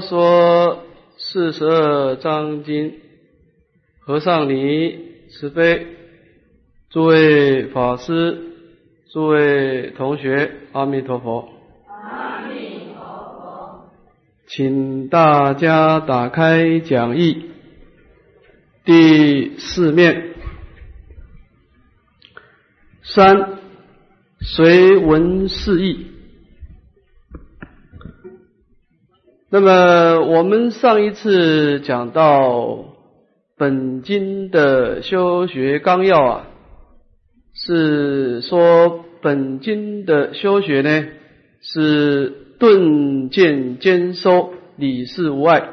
说四十二章经，和尚你慈悲，诸位法师，诸位同学，阿弥陀佛。阿弥陀佛。请大家打开讲义第四面三，随文释义。那么我们上一次讲到本经的修学纲要啊，是说本经的修学呢是顿渐兼收，理事无碍。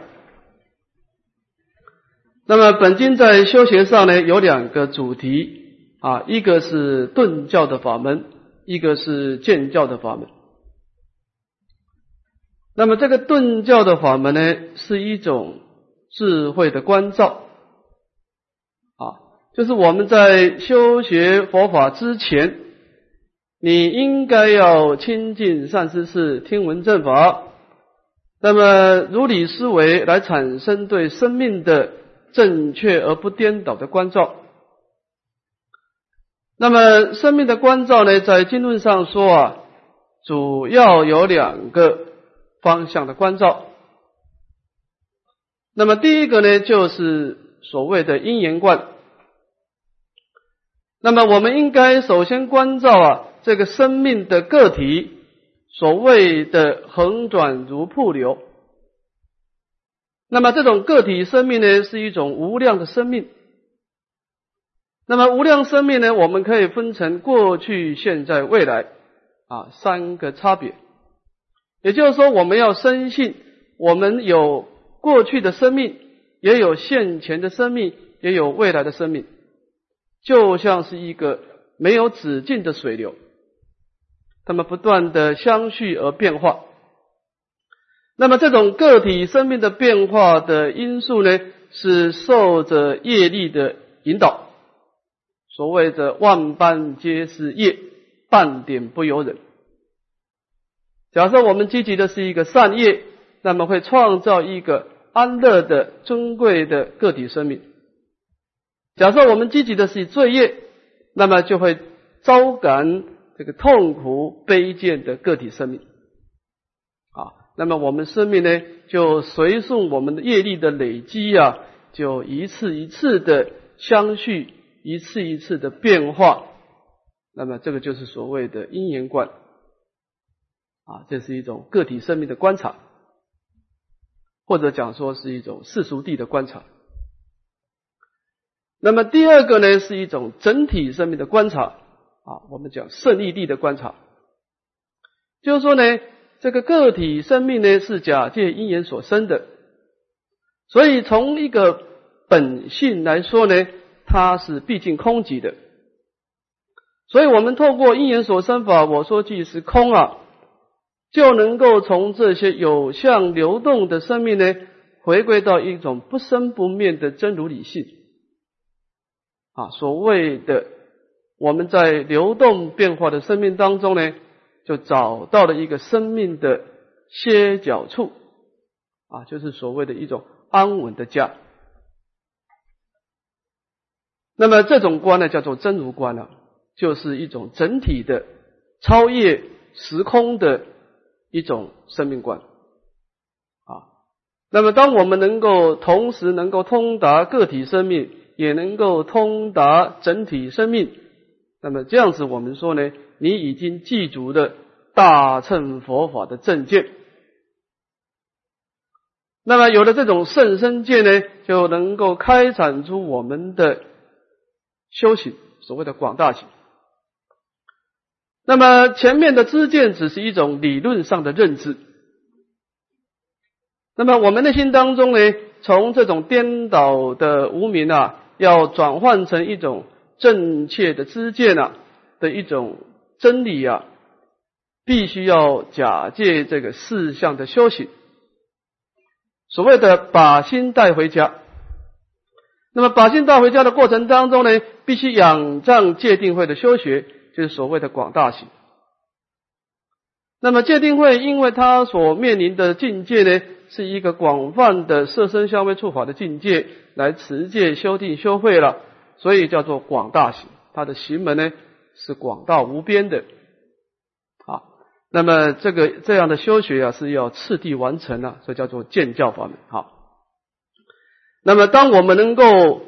那么本经在修学上呢有两个主题啊，一个是顿教的法门，一个是渐教的法门。那么这个顿教的法门呢，是一种智慧的关照啊，就是我们在修学佛法之前，你应该要亲近善知识，听闻正法，那么如理思维，来产生对生命的正确而不颠倒的关照。那么生命的关照呢，在经论上说啊，主要有两个。方向的关照。那么第一个呢，就是所谓的因缘观。那么我们应该首先关照啊，这个生命的个体，所谓的横转如瀑流。那么这种个体生命呢，是一种无量的生命。那么无量生命呢，我们可以分成过去、现在、未来啊三个差别。也就是说，我们要深信，我们有过去的生命，也有现前的生命，也有未来的生命，就像是一个没有止境的水流，它们不断的相续而变化。那么，这种个体生命的变化的因素呢，是受着业力的引导。所谓的万般皆是业，半点不由人。假设我们积极的是一个善业，那么会创造一个安乐的尊贵的个体生命；假设我们积极的是罪业，那么就会招感这个痛苦卑贱的个体生命。啊，那么我们生命呢，就随顺我们的业力的累积啊，就一次一次的相续，一次一次的变化。那么这个就是所谓的因缘观。啊，这是一种个体生命的观察，或者讲说是一种世俗地的观察。那么第二个呢，是一种整体生命的观察啊，我们讲胜利地的观察，就是说呢，这个个体生命呢是假借因缘所生的，所以从一个本性来说呢，它是毕竟空寂的，所以我们透过因缘所生法，我说即是空啊。就能够从这些有相流动的生命呢，回归到一种不生不灭的真如理性。啊，所谓的我们在流动变化的生命当中呢，就找到了一个生命的歇脚处，啊，就是所谓的一种安稳的家。那么这种观呢，叫做真如观了，就是一种整体的超越时空的。一种生命观啊，那么当我们能够同时能够通达个体生命，也能够通达整体生命，那么这样子我们说呢，你已经记住的大乘佛法的正见。那么有了这种圣身见呢，就能够开展出我们的修行，所谓的广大行。那么前面的知见只是一种理论上的认知，那么我们内心当中呢，从这种颠倒的无明啊，要转换成一种正确的知见啊的一种真理啊，必须要假借这个四相的修行，所谓的把心带回家。那么把心带回家的过程当中呢，必须仰仗戒定慧的修学。就是所谓的广大行。那么戒定慧，因为他所面临的境界呢，是一个广泛的色身香味触法的境界来持戒修定修慧了，所以叫做广大行。它的行门呢是广大无边的。好，那么这个这样的修学啊是要次第完成的，所以叫做见教法门。好，那么当我们能够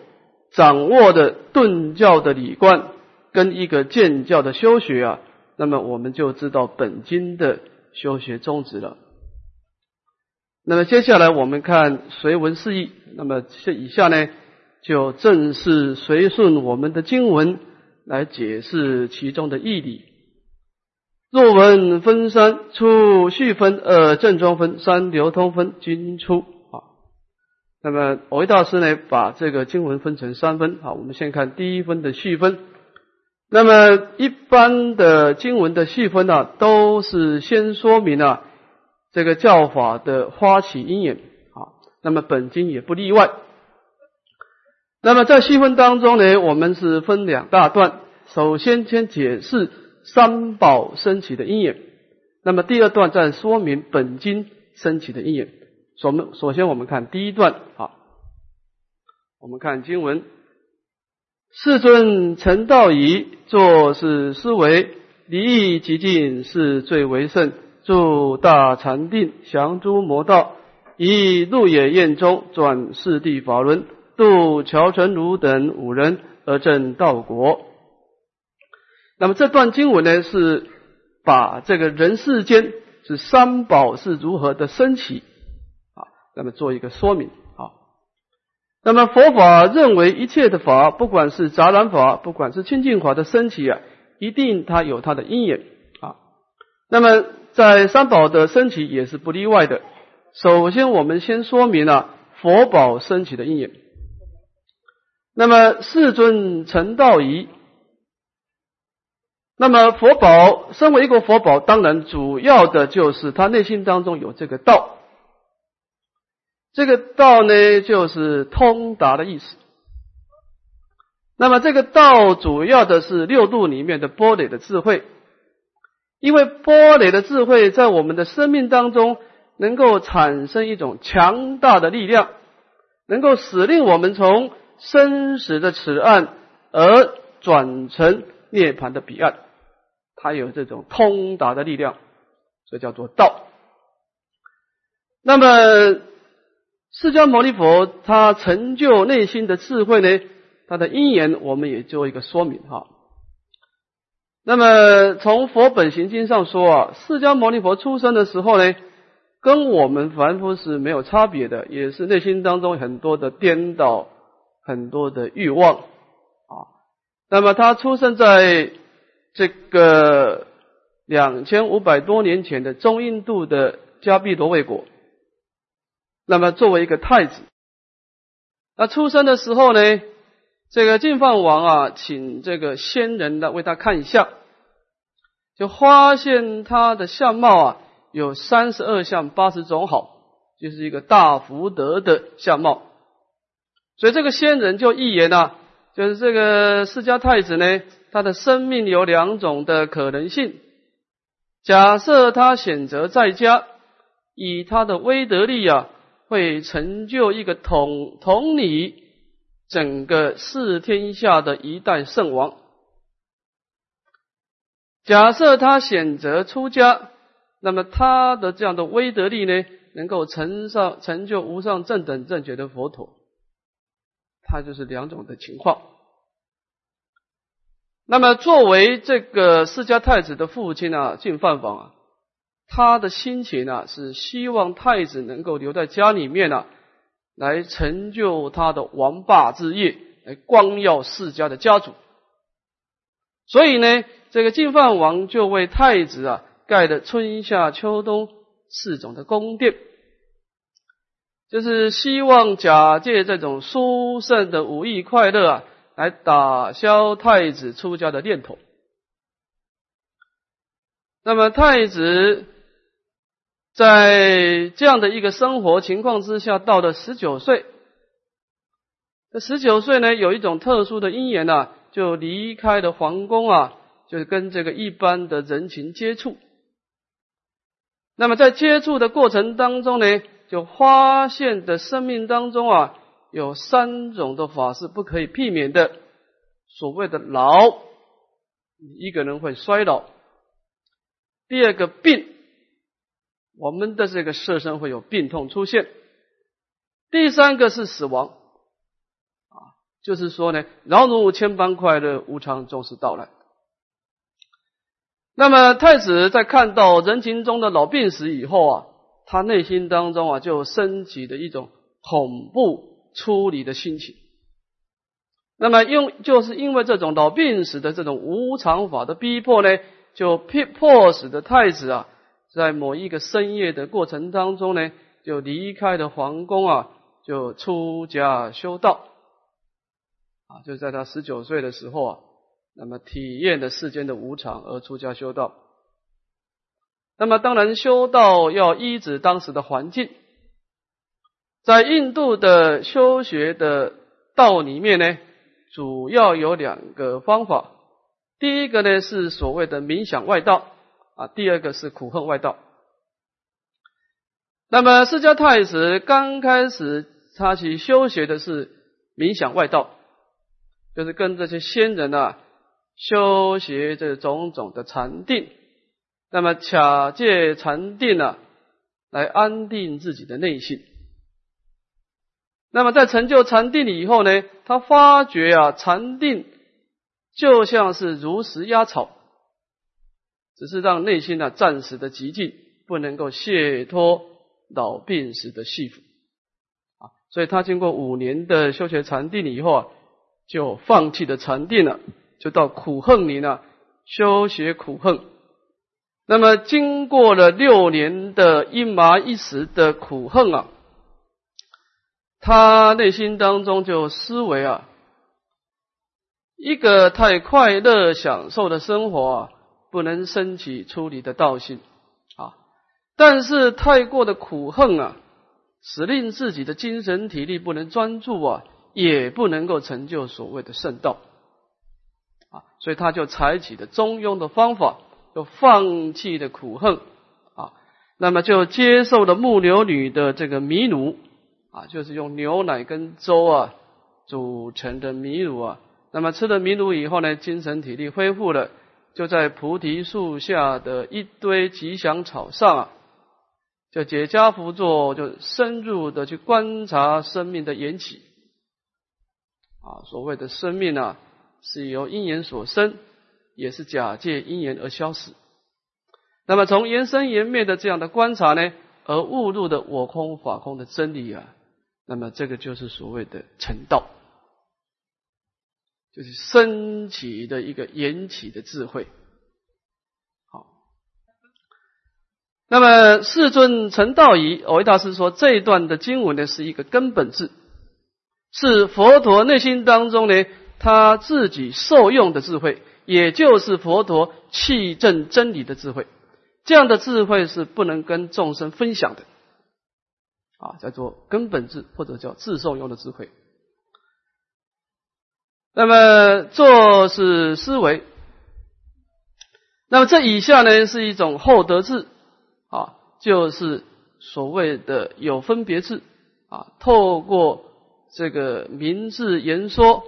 掌握的顿教的理观跟一个建教的修学啊，那么我们就知道本经的修学宗旨了。那么接下来我们看随文释义。那么这以下呢，就正是随顺我们的经文来解释其中的义理。若文分三：初序分、二正装分、三流通分，均出。啊，那么偶一大师呢，把这个经文分成三分。好，我们先看第一分的序分。那么一般的经文的细分呢，都是先说明了。这个教法的发起因缘啊，那么本经也不例外。那么在细分当中呢，我们是分两大段。首先先解释三宝升起的因缘，那么第二段再说明本经升起的因缘。首们首先我们看第一段啊，我们看经文：世尊成道仪，作是思维，离异极尽，是最为胜。住大禅定，降诸魔道，以入野苑中，转四地法轮，度乔成儒等五人而证道果。那么这段经文呢，是把这个人世间是三宝是如何的升起啊，那么做一个说明。那么佛法认为一切的法，不管是杂染法，不管是清净法的升起啊，一定它有它的因缘啊。那么在三宝的升起也是不例外的。首先，我们先说明了佛宝升起的因缘。那么，世尊成道仪。那么，佛宝身为一个佛宝，当然主要的就是他内心当中有这个道。这个道呢，就是通达的意思。那么，这个道主要的是六度里面的波雷的智慧。因为波雷的智慧在我们的生命当中，能够产生一种强大的力量，能够使令我们从生死的此岸而转成涅槃的彼岸。它有这种通达的力量，这叫做道。那么，释迦牟尼佛他成就内心的智慧呢？他的因缘，我们也做一个说明哈。那么从佛本行经上说啊，释迦牟尼佛出生的时候呢，跟我们凡夫是没有差别的，也是内心当中很多的颠倒，很多的欲望啊。那么他出生在这个两千五百多年前的中印度的迦毗罗卫国，那么作为一个太子，那出生的时候呢，这个净饭王啊，请这个仙人来为他看相。就发现他的相貌啊，有三十二相八十种好，就是一个大福德的相貌。所以这个仙人就预言啊，就是这个释迦太子呢，他的生命有两种的可能性。假设他选择在家，以他的威德力啊，会成就一个统统理整个四天下的一代圣王。假设他选择出家，那么他的这样的威德力呢，能够成上成就无上正等正觉的佛陀，他就是两种的情况。那么作为这个释迦太子的父亲啊，净饭王啊，他的心情啊是希望太子能够留在家里面啊，来成就他的王霸之业，来光耀世家的家族。所以呢。这个净饭王就为太子啊盖的春夏秋冬四种的宫殿，就是希望假借这种殊胜的武艺快乐啊，来打消太子出家的念头。那么太子在这样的一个生活情况之下，到了十九岁，这十九岁呢，有一种特殊的因缘呐，就离开了皇宫啊。就是跟这个一般的人群接触，那么在接触的过程当中呢，就发现的生命当中啊，有三种的法是不可以避免的。所谓的老，一个人会衰老；第二个病，我们的这个色身会有病痛出现；第三个是死亡。啊，就是说呢，劳碌千般快乐，无常终是到来。那么太子在看到人群中的老病死以后啊，他内心当中啊就升起的一种恐怖出离的心情。那么，因就是因为这种老病死的这种无常法的逼迫呢，就迫迫使的太子啊，在某一个深夜的过程当中呢，就离开了皇宫啊，就出家修道啊，就在他十九岁的时候啊，那么体验了世间的无常而出家修道。那么，当然修道要依止当时的环境，在印度的修学的道里面呢。主要有两个方法，第一个呢是所谓的冥想外道啊，第二个是苦恨外道。那么释迦太子刚开始他去修学的是冥想外道，就是跟这些仙人啊修学这种种的禅定，那么卡借禅定啊来安定自己的内心。那么在成就禅定以后呢，他发觉啊，禅定就像是如实压草，只是让内心呢暂时的寂静，不能够卸脱老病死的系缚啊。所以他经过五年的修学禅定以后啊，就放弃了禅定了，就到苦恨里呢修学苦恨。那么经过了六年的一麻一时的苦恨啊。他内心当中就思维啊，一个太快乐享受的生活啊，不能升起出离的道心啊；但是太过的苦恨啊，使令自己的精神体力不能专注啊，也不能够成就所谓的圣道啊。所以他就采取的中庸的方法，就放弃了苦恨啊，那么就接受了木牛女的这个迷奴。啊，就是用牛奶跟粥啊组成的米乳啊。那么吃了米乳以后呢，精神体力恢复了，就在菩提树下的一堆吉祥草上啊，就解家趺坐，就深入的去观察生命的缘起。啊，所谓的生命啊，是由因缘所生，也是假借因缘而消失。那么从缘生缘灭的这样的观察呢，而悟入的我空法空的真理啊。那么这个就是所谓的成道，就是升起的一个缘起的智慧。好，那么世尊成道仪，维大师说这一段的经文呢是一个根本智，是佛陀内心当中呢他自己受用的智慧，也就是佛陀气证真理的智慧。这样的智慧是不能跟众生分享的。啊，叫做根本智或者叫自受用的智慧。那么做是思维，那么这以下呢是一种后得智啊，就是所谓的有分别智啊，透过这个明智言说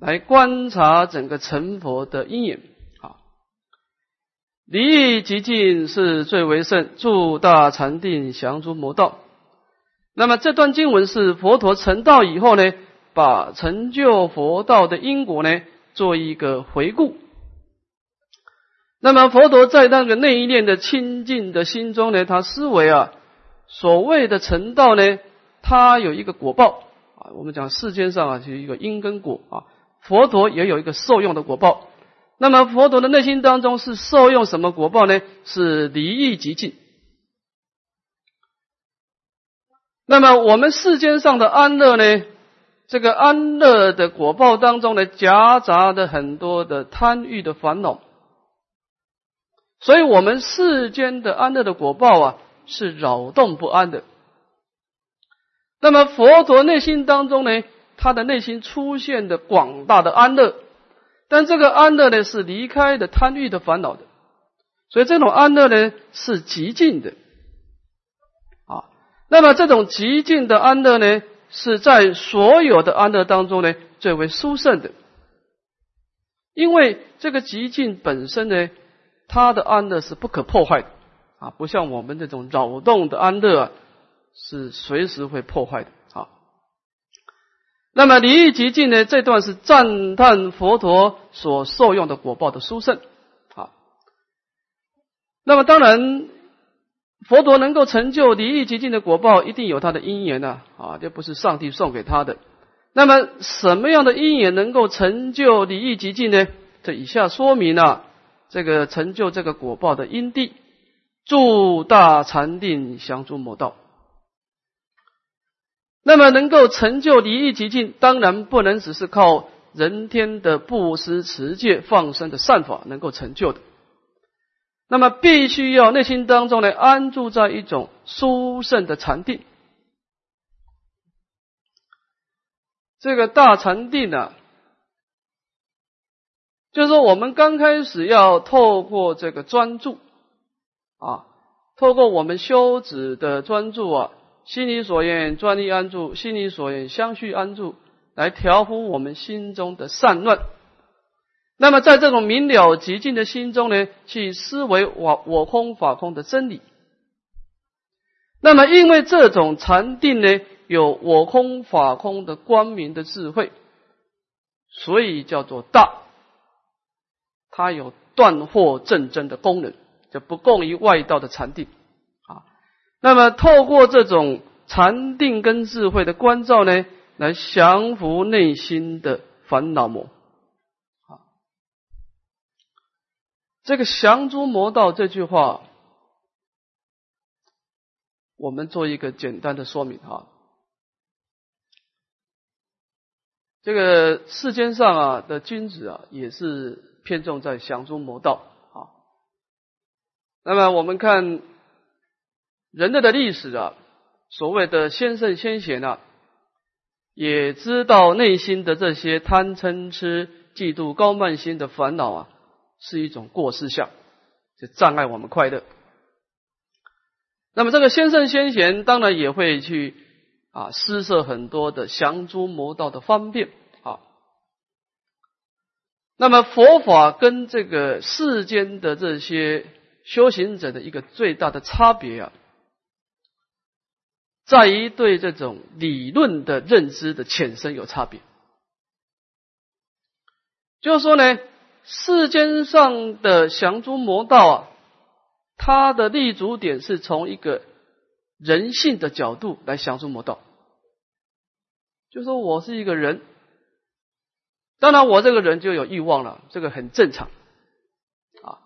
来观察整个成佛的因缘啊。离欲极尽是最为胜，助大禅定降诸魔道。那么这段经文是佛陀成道以后呢，把成就佛道的因果呢做一个回顾。那么佛陀在那个内念的清净的心中呢，他思维啊，所谓的成道呢，它有一个果报啊。我们讲世间上啊，是一个因跟果啊。佛陀也有一个受用的果报。那么佛陀的内心当中是受用什么果报呢？是离欲极尽。那么我们世间上的安乐呢？这个安乐的果报当中呢，夹杂的很多的贪欲的烦恼，所以我们世间的安乐的果报啊，是扰动不安的。那么佛陀内心当中呢，他的内心出现的广大的安乐，但这个安乐呢，是离开的贪欲的烦恼的，所以这种安乐呢，是极尽的。啊那么这种极尽的安乐呢，是在所有的安乐当中呢最为殊胜的，因为这个极尽本身呢，它的安乐是不可破坏的啊，不像我们这种扰动的安乐啊，是随时会破坏的啊。那么离异极境呢，这段是赞叹佛陀所受用的果报的殊胜啊。那么当然。佛陀能够成就离异极尽的果报，一定有他的因缘呐，啊，这不是上帝送给他的。那么，什么样的因缘能够成就离异极尽呢？这以下说明了这个成就这个果报的因地：住大禅定，降诸魔道。那么，能够成就离异极尽，当然不能只是靠人天的布施、持戒、放生的善法能够成就的。那么必须要内心当中呢安住在一种殊胜的禅定，这个大禅定呢，就是说我们刚开始要透过这个专注啊，透过我们修止的专注啊，心里所愿专一安住，心里所愿相续安住，来调伏我们心中的散乱。那么，在这种明了极尽的心中呢，去思维我我空法空的真理。那么，因为这种禅定呢，有我空法空的光明的智慧，所以叫做大。它有断惑正真的功能，就不共于外道的禅定啊。那么，透过这种禅定跟智慧的关照呢，来降服内心的烦恼魔。这个“降诸魔道”这句话，我们做一个简单的说明哈。这个世间上啊的君子啊，也是偏重在降诸魔道啊。那么我们看人类的历史啊，所谓的先圣先贤啊，也知道内心的这些贪嗔痴、嫉妒、高慢心的烦恼啊。是一种过失相，就障碍我们快乐。那么这个先圣先贤当然也会去啊施设很多的降诸魔道的方便啊。那么佛法跟这个世间的这些修行者的一个最大的差别啊，在于对这种理论的认知的浅深有差别。就是说呢。世间上的降诸魔道啊，它的立足点是从一个人性的角度来降诸魔道。就说我是一个人，当然我这个人就有欲望了，这个很正常啊。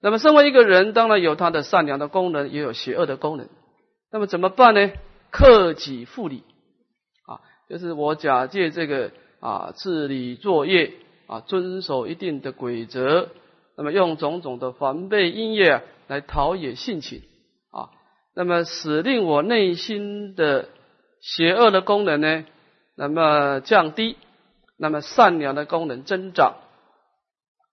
那么身为一个人，当然有他的善良的功能，也有邪恶的功能。那么怎么办呢？克己复礼啊，就是我假借这个啊治理作业。啊，遵守一定的规则，那么用种种的防备音乐来陶冶性情啊，那么使令我内心的邪恶的功能呢，那么降低，那么善良的功能增长，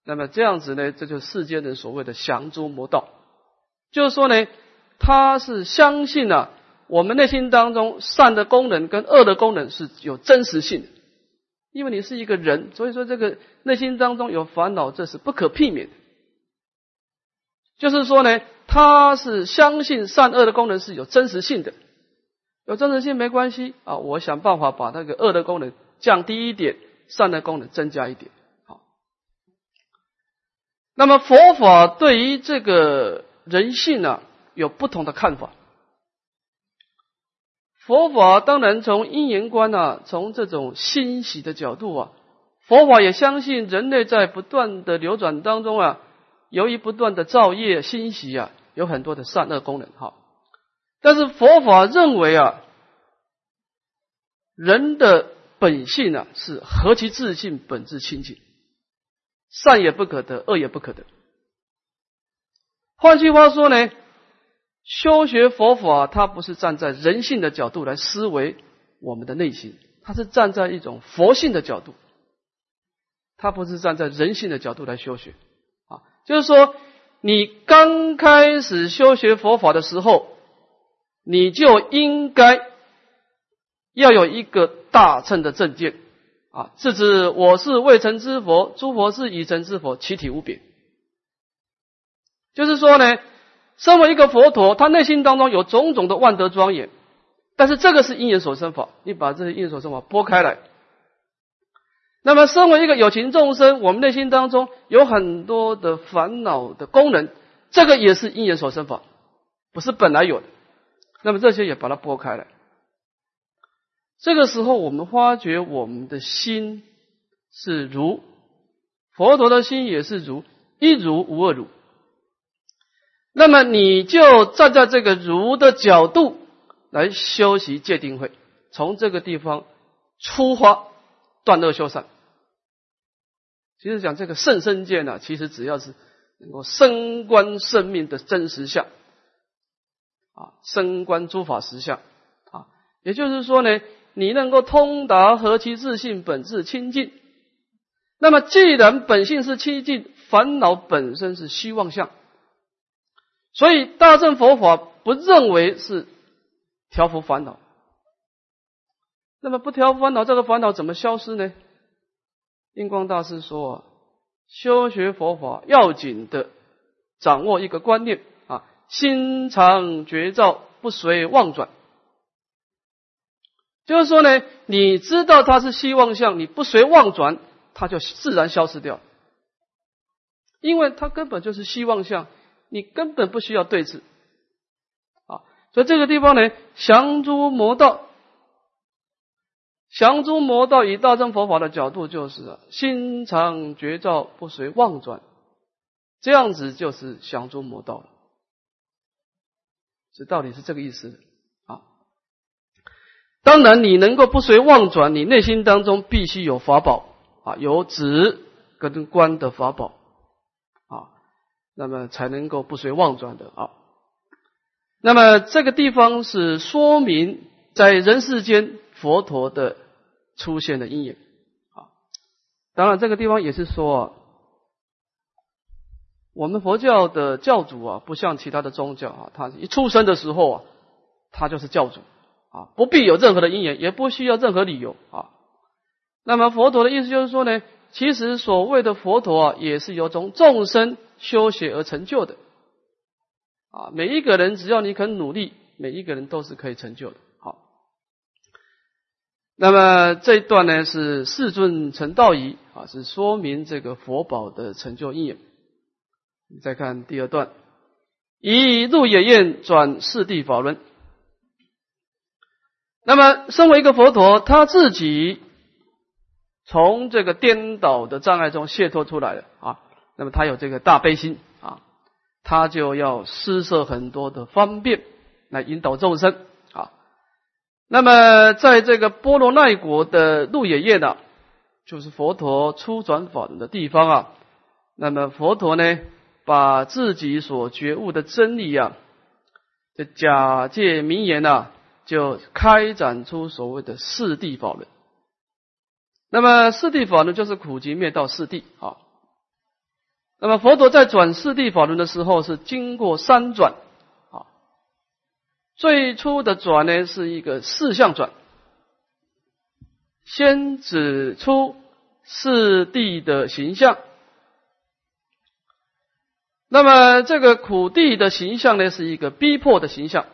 那么这样子呢，这就是世间人所谓的降诸魔道，就是说呢，他是相信啊，我们内心当中善的功能跟恶的功能是有真实性。因为你是一个人，所以说这个内心当中有烦恼，这是不可避免的。就是说呢，他是相信善恶的功能是有真实性的，有真实性没关系啊，我想办法把那个恶的功能降低一点，善的功能增加一点。好，那么佛法对于这个人性呢，有不同的看法。佛法当然从因缘观啊，从这种欣喜的角度啊，佛法也相信人类在不断的流转当中啊，由于不断的造业欣喜啊，有很多的善恶功能哈。但是佛法认为啊，人的本性呢是何其自信，本质清净，善也不可得，恶也不可得。换句话说呢？修学佛法，它不是站在人性的角度来思维我们的内心，它是站在一种佛性的角度，它不是站在人性的角度来修学啊。就是说，你刚开始修学佛法的时候，你就应该要有一个大乘的正见啊，是指我是未成之佛，诸佛是已成之佛，其体无别。就是说呢，身为一个佛陀，他内心当中有种种的万德庄严，但是这个是因缘所生法，你把这些因缘所生法拨开来。那么，身为一个有情众生，我们内心当中有很多的烦恼的功能，这个也是因缘所生法，不是本来有的。那么这些也把它拨开来。这个时候，我们发觉我们的心是如佛陀的心也是如一如无二如。那么你就站在这个如的角度来修习戒定慧，从这个地方出发断恶修善。其实讲这个圣身见呢，其实只要是能够升观生命的真实相啊，升观诸法实相啊，也就是说呢，你能够通达何其自信本质清净。那么既然本性是清净，烦恼本身是虚妄相，所以大乘佛法不认为是调伏烦恼。那么不调伏烦恼，这个烦恼怎么消失呢？印光大师说：“修学佛法要紧的，掌握一个观念啊，心常觉照，不随妄转。就是说呢，你知道它是希望相，你不随妄转，它就自然消失掉。因为它根本就是希望相，你根本不需要对峙啊。所以这个地方呢，降诸魔道。”降诸魔道，以大乘佛法的角度，就是心常觉照，不随妄转，这样子就是降诸魔道了。这到底是这个意思啊？当然，你能够不随妄转，你内心当中必须有法宝啊，有止跟观的法宝，那么才能够不随妄转的啊。那么这个地方是说明在人世间佛陀的。出现的因缘啊，当然这个地方也是说，我们佛教的教主啊，不像其他的宗教啊，他一出生的时候啊，他就是教主啊，不必有任何的因缘，也不需要任何理由啊。那么佛陀的意思就是说呢，其实所谓的佛陀啊，也是由从众生修学而成就的啊。每一个人只要你肯努力，每一个人都是可以成就的。好那么这一段呢是世尊成道仪啊，是说明这个佛宝的成就因缘。你再看第二段，以入野宴转四谛法轮。那么身为一个佛陀，他自己从这个颠倒的障碍中解脱出来了啊。那么他有这个大悲心啊，他就要施设很多的方便来引导众生啊。那么，在这个波罗奈国的鹿野苑呢，就是佛陀初转法轮的地方啊。那么佛陀呢，把自己所觉悟的真理啊，这假借名言呢，就开展出所谓的四谛法轮。那么四谛法轮就是苦集灭道四谛啊。那么佛陀在转四谛法轮的时候，是经过三转啊。最初的转呢，是一个四象转，先指出四谛的形象。那么这个苦地的形象呢，是一个逼迫的形象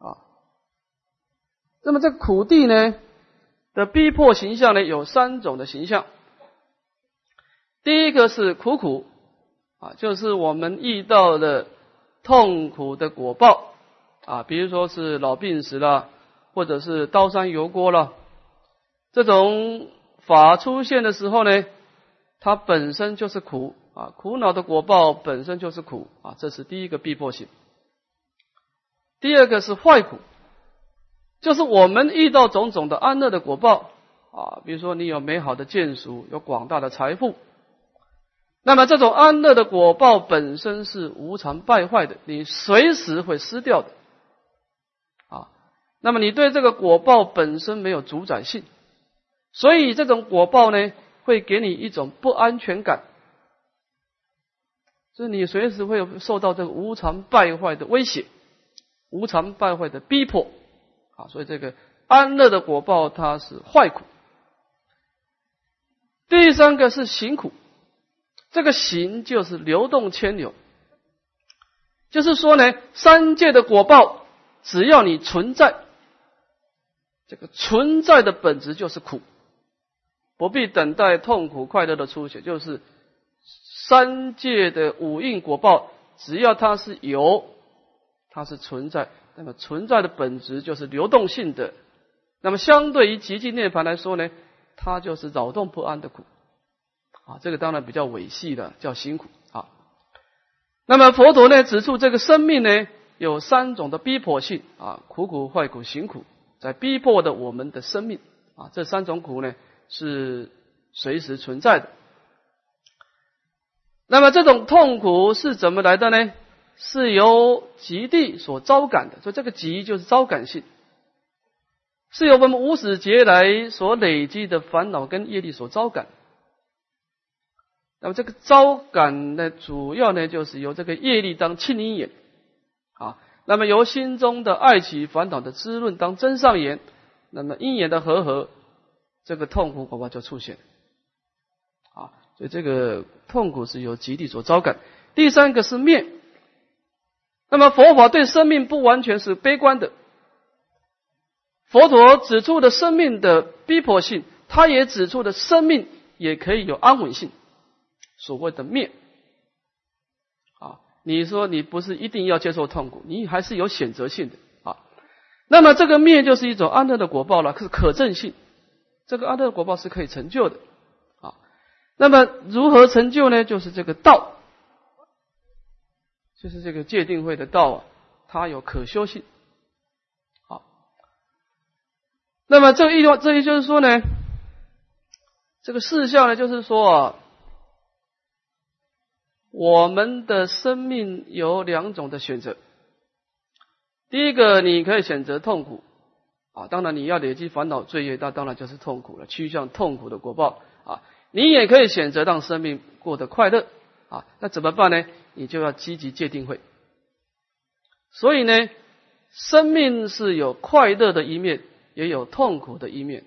啊。那么这个苦地呢的逼迫形象呢，有三种的形象。第一个是苦苦啊，就是我们遇到的痛苦的果报。啊，比如说是老病死了，或者是刀山油锅了，这种法出现的时候呢，它本身就是苦啊，苦恼的果报本身就是苦啊，这是第一个逼迫性。第二个是坏苦，就是我们遇到种种的安乐的果报啊，比如说你有美好的眷属，有广大的财富，那么这种安乐的果报本身是无常败坏的，你随时会失掉的啊。那么你对这个果报本身没有主宰性，所以这种果报呢，会给你一种不安全感，就是你随时会受到这个无常败坏的威胁无常败坏的逼迫啊，所以这个安乐的果报它是坏苦。第三个是行苦，这个行就是流动牵流，就是说呢，三界的果报只要你存在，这个存在的本质就是苦，不必等待痛苦快乐的出现，就是三界的五蕴果报，只要它是有，它是存在，那么存在的本质就是流动性的。那么相对于极尽涅盘来说呢？它就是扰动不安的苦，啊，这个当然比较维系的，叫辛苦啊。那么佛陀呢指出，这个生命呢有三种的逼迫性啊，苦苦、坏苦、行苦，在逼迫的我们的生命啊，这三种苦呢是随时存在的。那么这种痛苦是怎么来的呢？是由极地所招感的，所以这个极就是招感性。是由我们无始劫来所累积的烦恼跟业力所招感。那么这个招感呢，主要呢就是由这个业力当亲因眼啊。那么由心中的爱起烦恼的滋润当真上缘，那么因缘的和合，这个痛苦恐怕就出现啊。所以这个痛苦是由极地所招感。第三个是灭。那么佛法对生命不完全是悲观的。佛陀指出的生命的逼迫性，他也指出的生命也可以有安稳性，所谓的灭啊。你说你不是一定要接受痛苦，你还是有选择性的啊。那么这个灭就是一种安乐的果报了，是可证性。这个安乐果报是可以成就的啊。那么如何成就呢？就是这个道，就是这个界定会的道啊，它有可修性。好那么这一这也就是说呢，这个事项呢，就是说啊，我们的生命有两种的选择。第一个，你可以选择痛苦啊，当然你要累积烦恼罪业，那当然就是痛苦了，趋向痛苦的果报啊。你也可以选择让生命过得快乐啊，那怎么办呢？你就要积极戒定慧。所以呢，生命是有快乐的一面。也有痛苦的一面，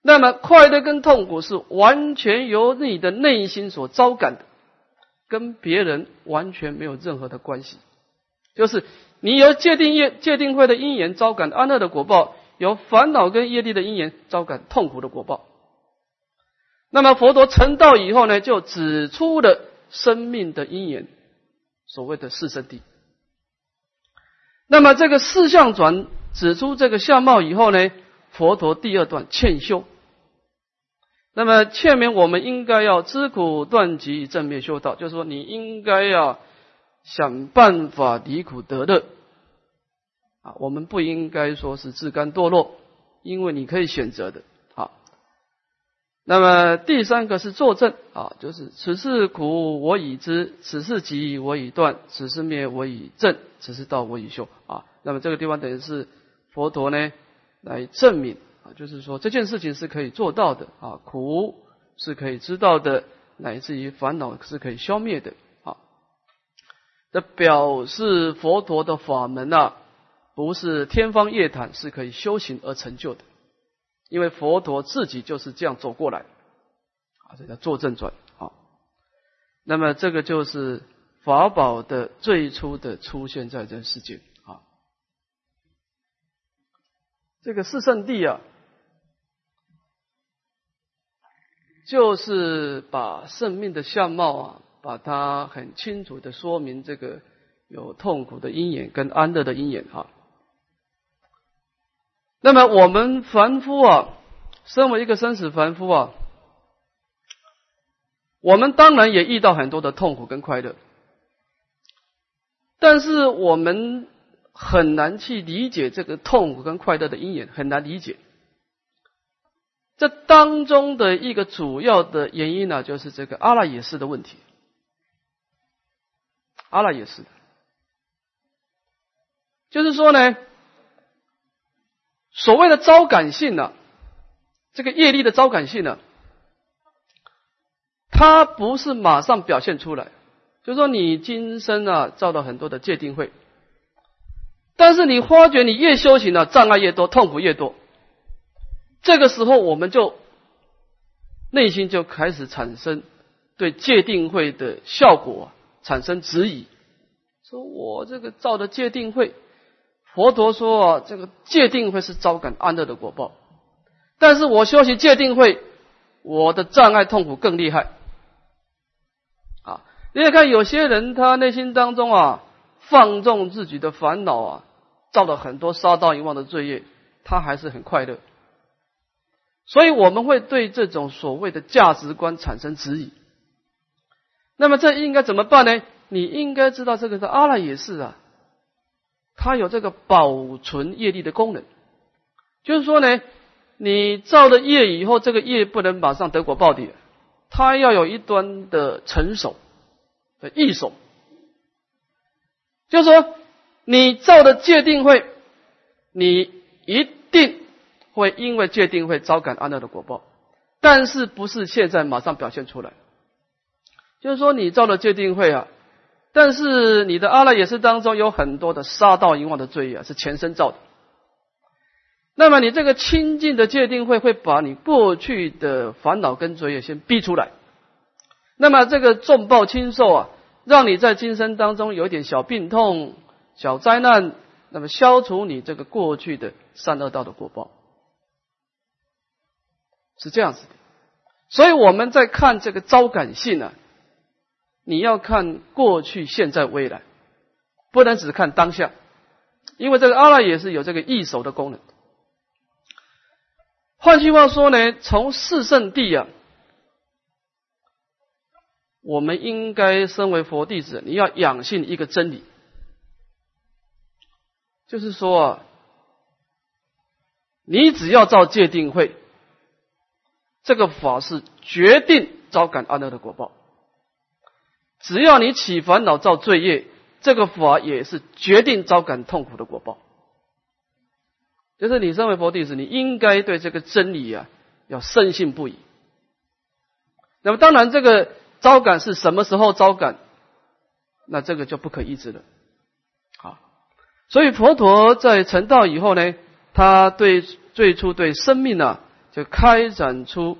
那么快乐跟痛苦是完全由你的内心所招感的，跟别人完全没有任何的关系。就是你由界定业界定会的因缘招感安乐的果报，由烦恼跟业力的因缘招感痛苦的果报。那么佛陀成道以后呢，就指出了生命的因缘，所谓的四圣谛。那么这个四相转。指出这个相貌以后呢，佛陀第二段劝修，那么劝勉我们应该要知苦断集正灭修道，就是说你应该要想办法离苦得乐啊，我们不应该说是自甘堕落，因为你可以选择的。那么第三个是作证啊，就是此事苦我已知，此事集我已断，此事灭我已证，此事道我已修啊。那么这个地方等于是。佛陀呢，来证明啊，就是说这件事情是可以做到的啊，苦是可以知道的，乃至于烦恼是可以消灭的啊。这表示佛陀的法门啊，不是天方夜谭，是可以修行而成就的。因为佛陀自己就是这样走过来啊，这叫坐正转啊。那么这个就是法宝的最初的出现在这世界啊。这个四圣地啊，就是把生命的相貌啊，把它很清楚的说明这个有痛苦的因缘跟安乐的因缘哈。那么我们凡夫啊，身为一个生死凡夫啊，我们当然也遇到很多的痛苦跟快乐，但是我们。很难去理解这个痛苦跟快乐的因缘，很难理解。这当中的一个主要的原因呢，就是这个阿赖耶识的问题。阿赖耶识，就是说呢，所谓的招感性呢，这个业力的招感性呢，它不是马上表现出来。就是说，你今生啊造了很多的界定会。但是你发觉你越修行呢，障碍越多，痛苦越多。这个时候，我们就内心就开始产生对戒定慧的效果产生质疑，说我这个造的戒定慧，佛陀说啊，这个戒定慧是招感安乐的果报，但是我修习戒定慧，我的障碍痛苦更厉害。啊，你也看有些人他内心当中啊，放纵自己的烦恼啊，造了很多杀盗淫妄的罪业，他还是很快乐。所以我们会对这种所谓的价值观产生质疑。那么这应该怎么办呢？你应该知道，这个的阿赖也是啊，它有这个保存业力的功能。就是说呢，你造了业以后，这个业不能马上得果报的，它要有一端的成熟的易手。就是说，你造的界定会，你一定。会因为界定会招感安乐的果报，但是不是现在马上表现出来？就是说你造了界定会啊，但是你的阿赖耶识当中有很多的杀盗淫妄的罪业是前身造的。那么你这个清净的界定会会把你过去的烦恼跟罪业先逼出来。那么这个重报轻受啊，让你在今生当中有点小病痛、小灾难，那么消除你这个过去的善恶道的果报。是这样子的，所以我们在看这个招感性呢，你要看过去、现在、未来，不能只看当下，因为这个阿赖也是有这个易手的功能。换句话说呢，从四圣地啊，我们应该身为佛弟子，你要养性一个真理，就是说啊，你只要造戒定慧。这个法是决定招感安乐的果报，只要你起烦恼造罪业，这个法也是决定招感痛苦的果报。就是你身为佛弟子，你应该对这个真理啊要深信不疑。那么当然，这个招感是什么时候招感，那这个就不可抑制了。好，所以佛陀在成道以后呢，他对最初对生命呢。就开展出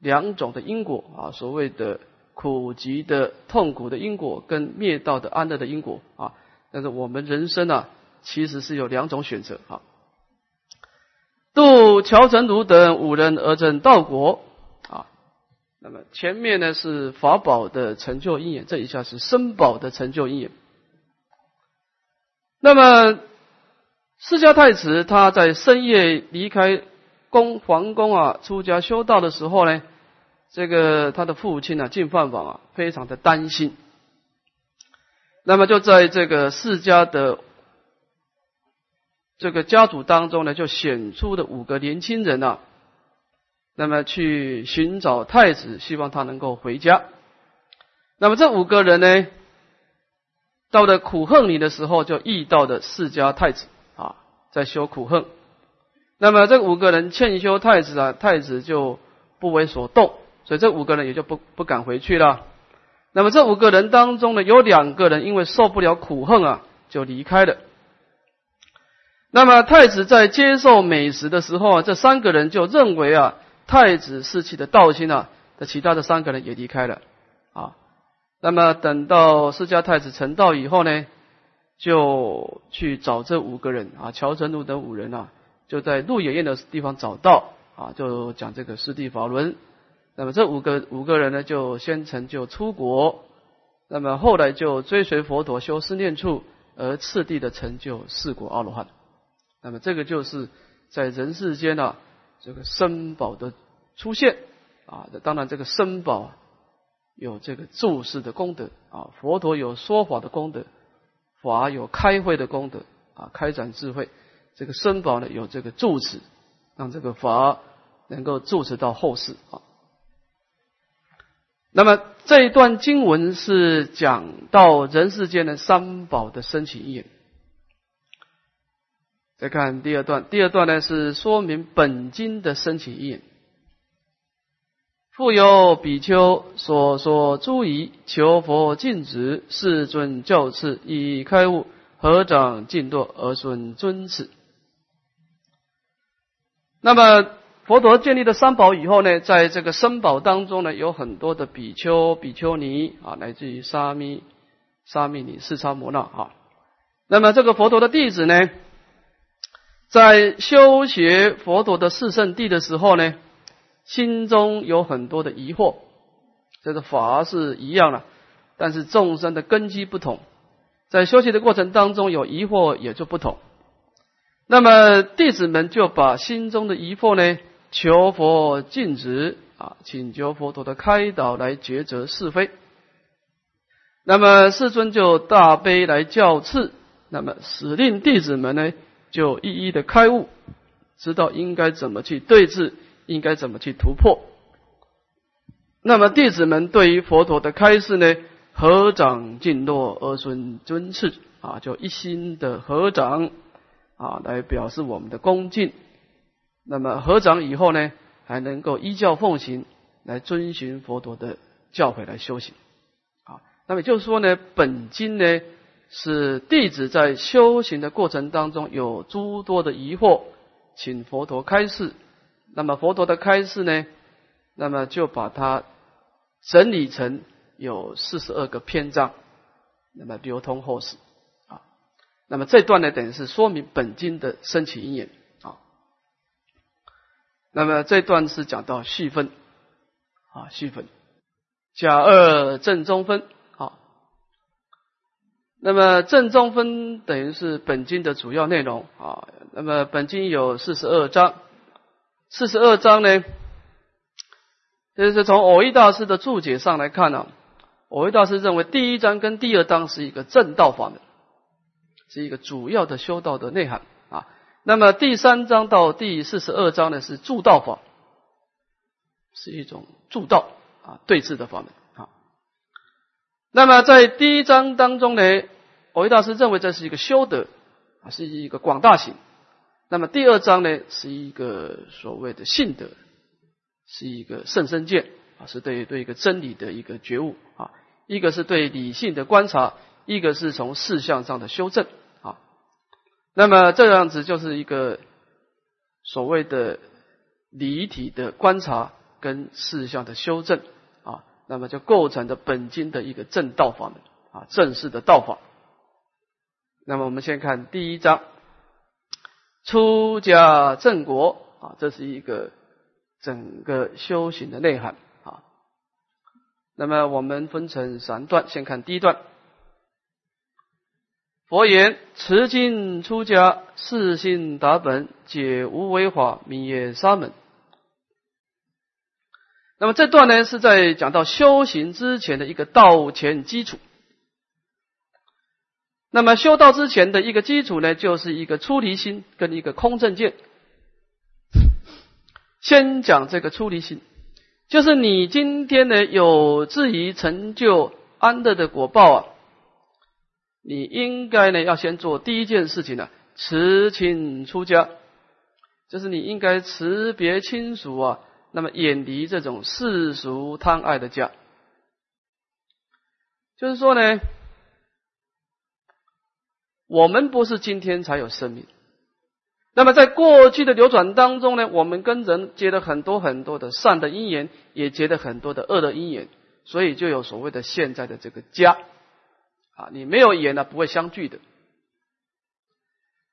两种的因果啊，所谓的苦集的痛苦的因果跟灭道的安乐的因果啊。但是我们人生呢，其实是有两种选择啊。度乔成儒等五人而证道果啊。那么前面呢是法宝的成就因缘，这一下是生宝的成就因缘。那么释迦太子他在深夜离开。宫皇宫啊，出家修道的时候呢，这个他的父亲呢进饭房啊，非常的担心。那么就在这个世家的这个家族当中呢，就选出的五个年轻人啊，那么去寻找太子，希望他能够回家。那么这五个人呢，到了苦恨里的时候，就遇到的释迦太子啊，在修苦恨。那么这五个人劝修太子啊，太子就不为所动，所以这五个人也就不不敢回去了。那么这五个人当中呢，有两个人因为受不了苦恨啊，就离开了。那么太子在接受美食的时候啊，这三个人就认为啊，太子失去的道心啊，的其他的三个人也离开了啊。那么等到释迦太子成道以后呢，就去找这五个人啊，乔成儒等五人啊。就在鹿野苑的地方找到啊，就讲这个四谛法轮。那么这五个五个人呢，就先成就出国，那么后来就追随佛陀修思念处，而次第的成就四果阿罗汉。那么这个就是在人世间呢，这个生宝的出现啊。当然，这个生宝有这个注释的功德啊，佛陀有说法的功德，法有开会的功德啊，开展智慧。这个生宝呢，有这个住持，让这个法能够住持到后世啊。那么这一段经文是讲到人世间的三宝的升起因缘。再看第二段，第二段呢是说明本经的升起因缘。复有比丘所说诸疑求佛禁止，世尊教次以开悟。合掌静坐而顺尊持。那么佛陀建立了三宝以后呢，在这个三宝当中呢，有很多的比丘、比丘尼啊，来自于沙弥、沙弥尼、四叉摩那啊。那么这个佛陀的弟子呢，在修学佛陀的四圣谛的时候呢，心中有很多的疑惑。这个法是一样的，但是众生的根基不同，在修行的过程当中有疑惑也就不同。那么弟子们就把心中的疑惑呢，求佛禁止啊，请求佛陀的开导来抉择是非。那么世尊就大悲来教次，那么使令弟子们呢，就一一的开悟，知道应该怎么去对峙，应该怎么去突破。那么弟子们对于佛陀的开示呢，合掌敬落而尊尊赐啊，就一心的合掌啊，来表示我们的恭敬。那么合掌以后呢，还能够依教奉行，来遵循佛陀的教诲来修行啊。那么就是说呢，本经呢是弟子在修行的过程当中有诸多的疑惑，请佛陀开示。那么佛陀的开示呢？那么就把它整理成有四十二个篇章，那么流通后世啊。那么这段呢，等于是说明本经的升起因缘。那么这段是讲到细分啊，细分甲二正中分啊。那么正中分等于是本经的主要内容啊。那么本经有四十二章，四十二章呢。就是从偶一大师的注解上来看呢，偶一大师认为第一章跟第二章是一个正道法门，是一个主要的修道的内涵。那么第三章到第四十二章呢是助道法，是一种助道啊对峙的法门啊。那么在第一章当中呢，偶一大师认为这是一个修德啊，是一个广大行。那么第二章呢是一个所谓的信德。是一个圣身见啊，是对对一个真理的一个觉悟啊，一个是对理性的观察，一个是从事项上的修正。那么这样子就是一个所谓的离体的观察跟事项的修正啊，那么就构成的本经的一个正道法门啊，正式的道法。那么我们先看第一章，出家正国啊，这是一个。整个修行的内涵啊，那么我们分成三段，先看第一段。佛言：持经出家，四心达本，解无为法，名曰沙门。那么这段呢，是在讲到修行之前的一个道前基础。那么修道之前的一个基础呢，就是一个出离心跟一个空正见。先讲这个出离心，就是你今天呢有质疑成就安乐的果报啊，你应该呢要先做第一件事情呢，辞亲出家，就是你应该辞别亲属啊，那么远离这种世俗贪爱的家，就是说呢，我们不是今天才有生命。那么在过去的流转当中呢，我们跟人结了很多很多的善的因缘，也结了很多的恶的因缘，所以就有所谓的现在的这个家。啊，你没有缘呢，不会相聚的。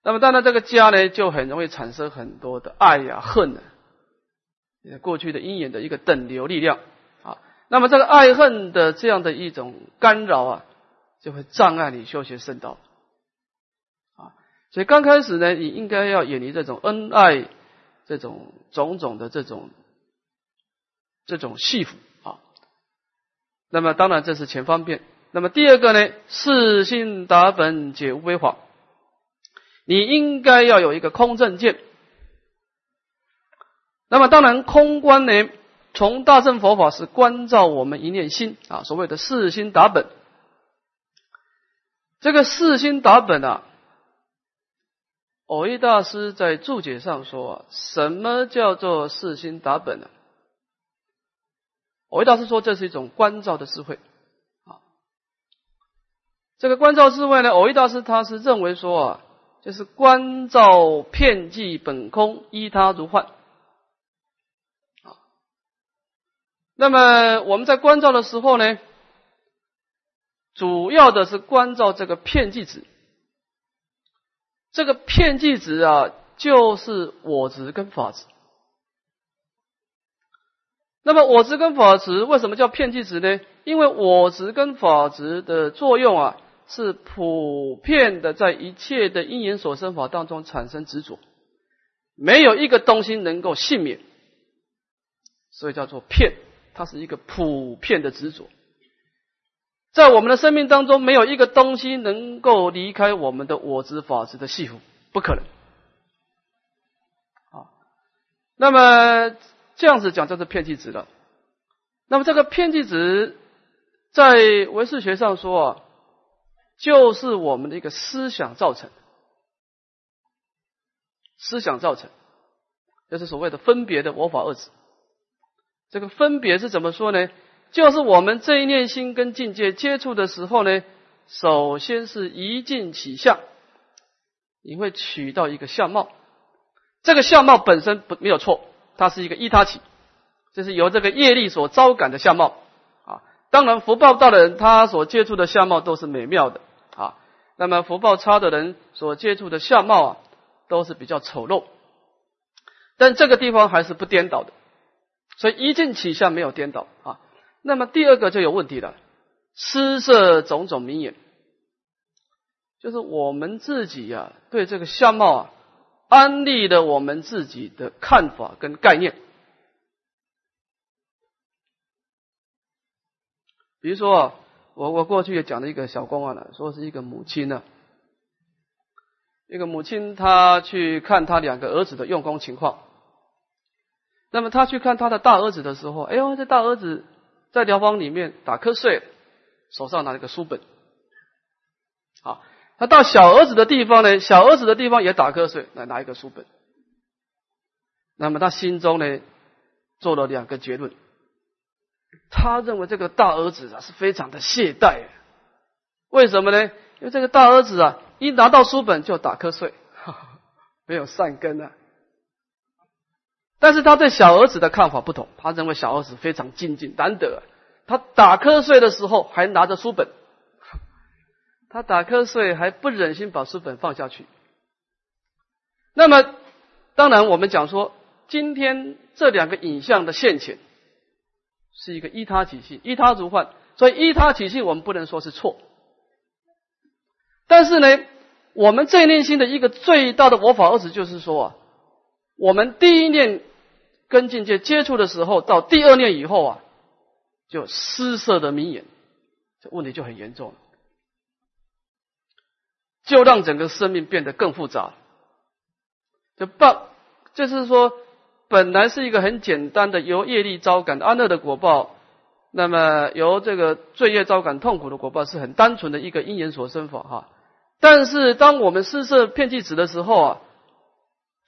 那么当然这个家呢，就很容易产生很多的爱呀、恨呢，过去的因缘的一个等流力量啊。那么这个爱恨的这样的一种干扰啊，就会障碍你修学圣道。啊所以刚开始呢，你应该要远离这种恩爱、这种种种的这种这种戏服啊。那么当然这是前方便。那么第二个呢，四心达本解无为法，你应该要有一个空正见。那么当然空观呢，从大乘佛法是关照我们一念心啊，所谓的四心达本。这个四心达本啊。偶一大师在注解上说：“什么叫做四心达本呢？”偶一大师说：“这是一种关照的智慧。这个观照智慧呢，偶一大师他是认为说啊，就是观照片计本空，依他如幻。啊，那么我们在观照的时候呢，主要的是观照这个片计子。这个片计子啊，就是我执跟法执。那么我执跟法执为什么叫片计子呢？因为我执跟法执的作用啊，是普遍的在一切的因缘所生法当中产生执着，没有一个东西能够幸免，所以叫做骗，它是一个普遍的执着。在我们的生命当中，没有一个东西能够离开我们的我执法执的系缚，不可能。啊，那么这样子讲就是片剂值了。那么这个片剂值，在唯识学上说啊，就是我们的一个思想造成，思想造成，就是所谓的分别的我法二字。这个分别是怎么说呢？就是我们这一念心跟境界接触的时候呢，首先是一境起相，你会取到一个相貌，这个相貌本身不没有错，它是一个依他起，就是由这个业力所招感的相貌啊。当然福报大的人，他所接触的相貌都是美妙的。那么福报差的人所接触的相貌啊，都是比较丑陋。但这个地方还是不颠倒的，所以一境起相没有颠倒啊。那么第二个就有问题了，施设种种名言，就是我们自己呀对这个相貌啊安利的我们自己的看法跟概念。比如说啊，我我过去也讲了一个小公案了，说是一个母亲呢，一个母亲她去看她两个儿子的用功情况，那么她去看她的大儿子的时候，哎呦，这大儿子。在疗房里面打瞌睡，手上拿了个书本。好，他到小儿子的地方呢，小儿子的地方也打瞌睡，来拿一个书本。那么他心中呢，做了两个结论。他认为这个大儿子啊是非常的懈怠，为什么呢？因为这个大儿子啊，一拿到书本就打瞌睡，没有善根啊。但是他对小儿子的看法不同，他认为小儿子非常精进，难得。他打瞌睡的时候还拿着书本，他打瞌睡还不忍心把书本放下去。那么，当然我们讲说，今天这两个影像的现前是一个依他体系，依他如幻，所以依他体系我们不能说是错。但是呢，我们这一念心的一个最大的我法二子就是说啊。我们第一念跟境界接触的时候，到第二念以后啊，就失色的明眼，这问题就很严重了，就让整个生命变得更复杂。就报，就是说，本来是一个很简单的由业力招感安乐的果报，那么由这个罪业招感痛苦的果报，是很单纯的一个因缘所生法哈。但是当我们失色片剂子的时候啊。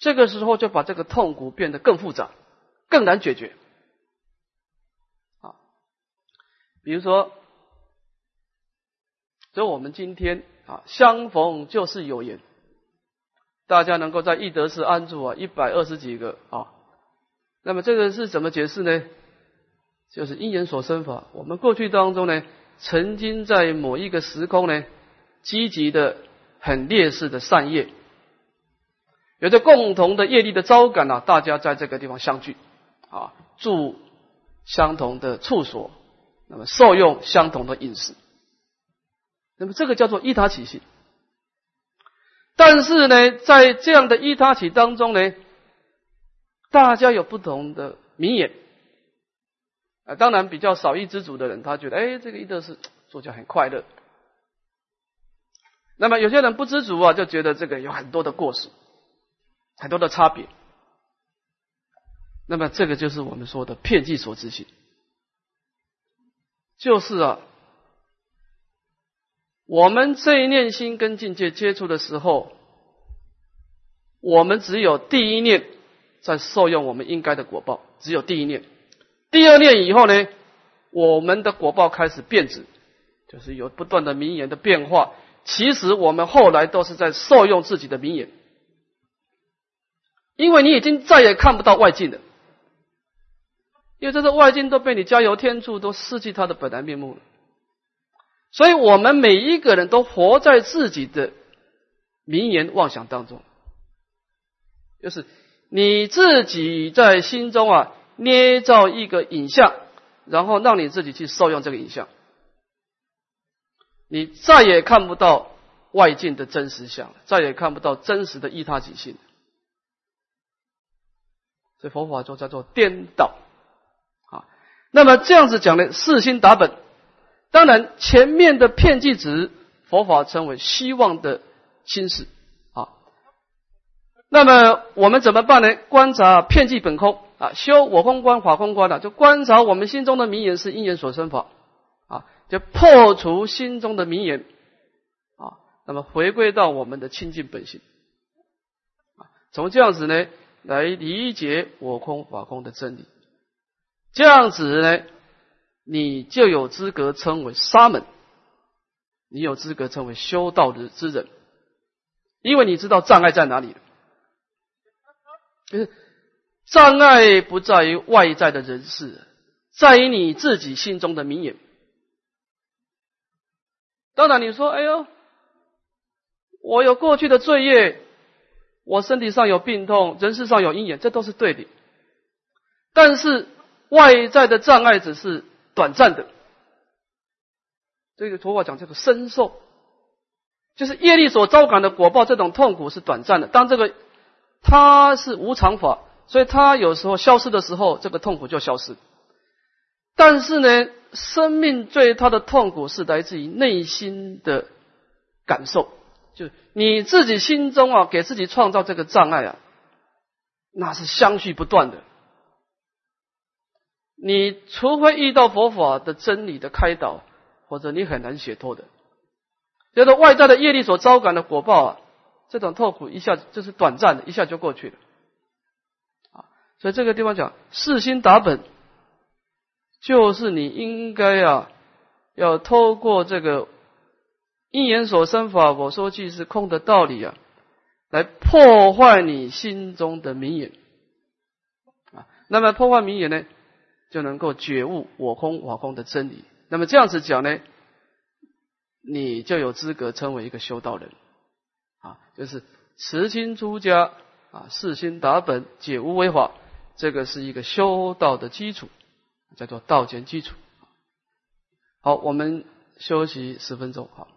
这个时候就把这个痛苦变得更复杂，更难解决。啊，比如说，就我们今天啊，相逢就是有缘，大家能够在义德寺安住啊，一百二十几个啊，那么这个是怎么解释呢？就是因缘所生法。我们过去当中呢，曾经在某一个时空呢，积极的、很劣势的善业。有着共同的业力的招感啊，大家在这个地方相聚啊，住相同的处所，那么受用相同的饮食，那么这个叫做一他起性。但是呢，在这样的依他起当中呢，大家有不同的名言啊，当然比较少一知足的人，他觉得哎，这个依德是做起来很快乐。那么有些人不知足啊，就觉得这个有很多的过失。很多的差别，那么这个就是我们说的片剂所知性，就是啊，我们这一念心跟境界接触的时候，我们只有第一念在受用我们应该的果报，只有第一念，第二念以后呢，我们的果报开始变质，就是有不断的名言的变化。其实我们后来都是在受用自己的名言，因为你已经再也看不到外境了，因为这些外境都被你加油添醋，都失去它的本来面目了。所以我们每一个人都活在自己的名言妄想当中，就是你自己在心中啊捏造一个影像，然后让你自己去受用这个影像。你再也看不到外境的真实相，再也看不到真实的依他己性。这佛法就叫做颠倒啊。那么这样子讲呢，四心达本。当然，前面的片剂子，佛法称为希望的心事。那么我们怎么办呢？观察片剂本空。啊，修我空观、法空观的，就观察我们心中的名言是因缘所生法。啊。就破除心中的名言啊，那么回归到我们的清净本性。啊，从这样子呢来理解我空法空的真理，这样子呢，你就有资格称为沙门，你有资格称为修道的之人，因为你知道障碍在哪里就是障碍不在于外在的人事，在于你自己心中的名言。当然，你说：“哎呦，我有过去的罪业，我身体上有病痛，人世上有阴影，这都是对的。但是外在的障碍只是短暂的。这个佛法讲叫做身受，就是业力所招感的果报，这种痛苦是短暂的。当这个它是无常法，所以它有时候消失的时候，这个痛苦就消失。但是呢？”生命最大的痛苦是来自于内心的感受，就你自己心中啊，给自己创造这个障碍啊，那是相续不断的。你除非遇到佛法的真理的开导，或者你很难解脱的。叫做外在的业力所招感的果报啊，这种痛苦一下就是短暂的，一下就过去了。啊，所以这个地方讲四心打本。就是你应该啊，要透过这个因缘所生法，我说即是空的道理啊，来破坏你心中的名言啊。那么破坏名言呢，就能够觉悟我空我空的真理。那么这样子讲呢，你就有资格称为一个修道人啊，就是慈心出家啊，四心打本，解无为法，这个是一个修道的基础。叫做道前基础。好，我们休息十分钟。好。